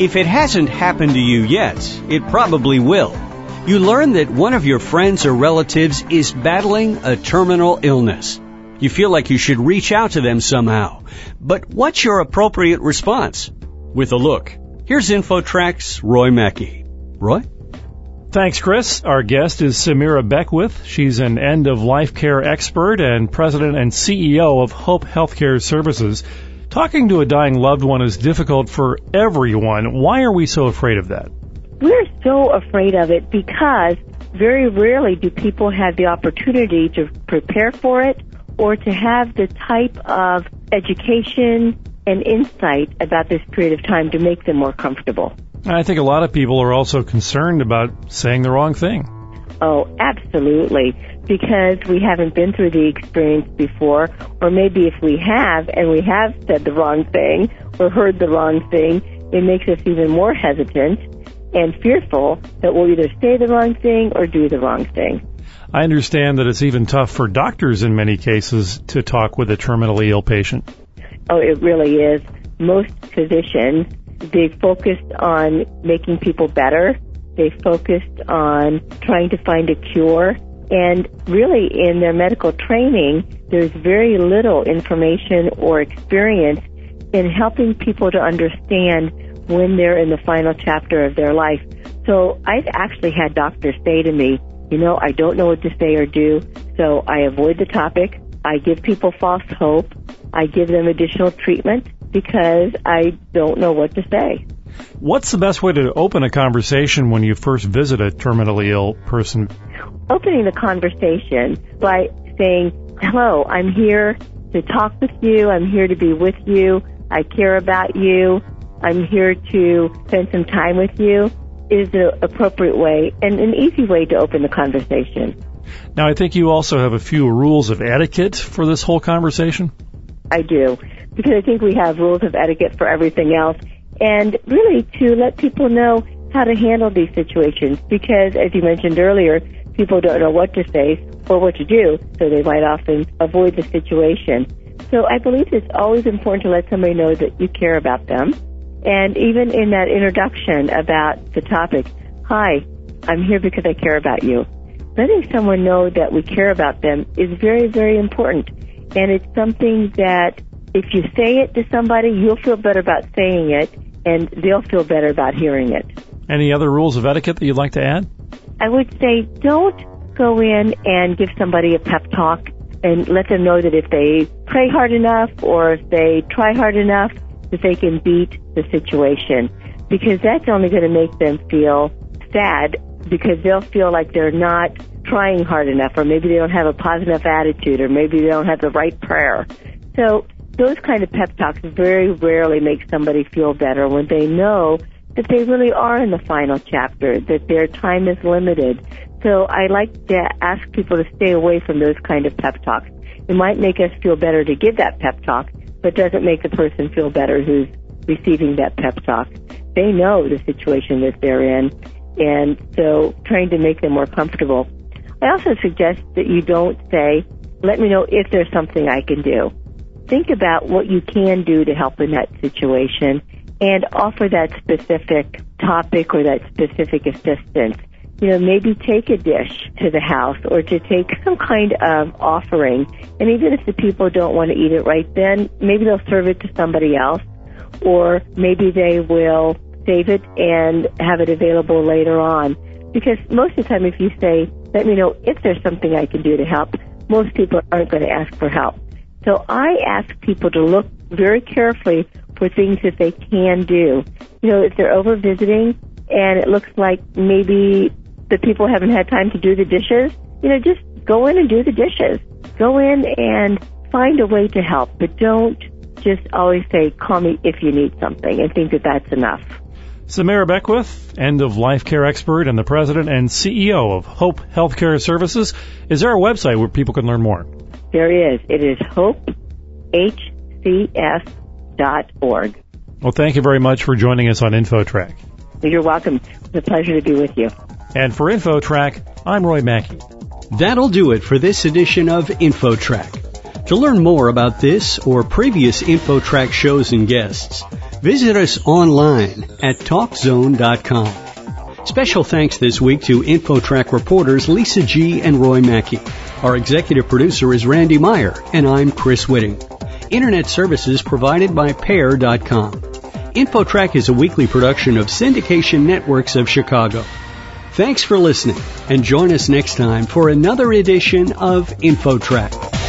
If it hasn't happened to you yet, it probably will. You learn that one of your friends or relatives is battling a terminal illness. You feel like you should reach out to them somehow. But what's your appropriate response? With a look, here's InfoTrack's Roy Mackey. Roy? Thanks, Chris. Our guest is Samira Beckwith. She's an end of life care expert and president and CEO of Hope Healthcare Services. Talking to a dying loved one is difficult for everyone. Why are we so afraid of that? We're so afraid of it because very rarely do people have the opportunity to prepare for it or to have the type of education and insight about this period of time to make them more comfortable. I think a lot of people are also concerned about saying the wrong thing. Oh, absolutely. Because we haven't been through the experience before, or maybe if we have and we have said the wrong thing or heard the wrong thing, it makes us even more hesitant and fearful that we'll either say the wrong thing or do the wrong thing. I understand that it's even tough for doctors in many cases to talk with a terminally ill patient. Oh, it really is. Most physicians they focused on making people better. They focused on trying to find a cure. And really, in their medical training, there's very little information or experience in helping people to understand when they're in the final chapter of their life. So I've actually had doctors say to me, you know, I don't know what to say or do, so I avoid the topic. I give people false hope. I give them additional treatment because I don't know what to say. What's the best way to open a conversation when you first visit a terminally ill person? Opening the conversation by saying, hello, I'm here to talk with you. I'm here to be with you. I care about you. I'm here to spend some time with you is the appropriate way and an easy way to open the conversation. Now, I think you also have a few rules of etiquette for this whole conversation. I do because I think we have rules of etiquette for everything else. And really to let people know how to handle these situations because as you mentioned earlier, people don't know what to say or what to do, so they might often avoid the situation. So I believe it's always important to let somebody know that you care about them. And even in that introduction about the topic, hi, I'm here because I care about you. Letting someone know that we care about them is very, very important. And it's something that if you say it to somebody, you'll feel better about saying it, and they'll feel better about hearing it. Any other rules of etiquette that you'd like to add? I would say don't go in and give somebody a pep talk and let them know that if they pray hard enough or if they try hard enough, that they can beat the situation. Because that's only going to make them feel sad because they'll feel like they're not trying hard enough or maybe they don't have a positive attitude or maybe they don't have the right prayer. So those kind of pep talks very rarely make somebody feel better when they know that they really are in the final chapter, that their time is limited. So I like to ask people to stay away from those kind of pep talks. It might make us feel better to give that pep talk, but doesn't make the person feel better who's receiving that pep talk. They know the situation that they're in, and so trying to make them more comfortable. I also suggest that you don't say, let me know if there's something I can do think about what you can do to help in that situation and offer that specific topic or that specific assistance. You know, maybe take a dish to the house or to take some kind of offering. And even if the people don't want to eat it right then, maybe they'll serve it to somebody else or maybe they will save it and have it available later on. Because most of the time if you say, let me know if there's something I can do to help, most people aren't going to ask for help. So I ask people to look very carefully for things that they can do. You know, if they're over visiting and it looks like maybe the people haven't had time to do the dishes, you know, just go in and do the dishes. Go in and find a way to help, but don't just always say, call me if you need something and think that that's enough. Samira Beckwith, end of life care expert and the president and CEO of Hope Healthcare Services. Is there a website where people can learn more? There is. It is hopehcs.org. Well, thank you very much for joining us on InfoTrack. You're welcome. It's a pleasure to be with you. And for InfoTrack, I'm Roy Mackey. That'll do it for this edition of InfoTrack. To learn more about this or previous InfoTrack shows and guests, Visit us online at TalkZone.com. Special thanks this week to InfoTrack reporters Lisa G. and Roy Mackey. Our executive producer is Randy Meyer, and I'm Chris Whitting. Internet services provided by Pair.com. InfoTrack is a weekly production of Syndication Networks of Chicago. Thanks for listening, and join us next time for another edition of InfoTrack.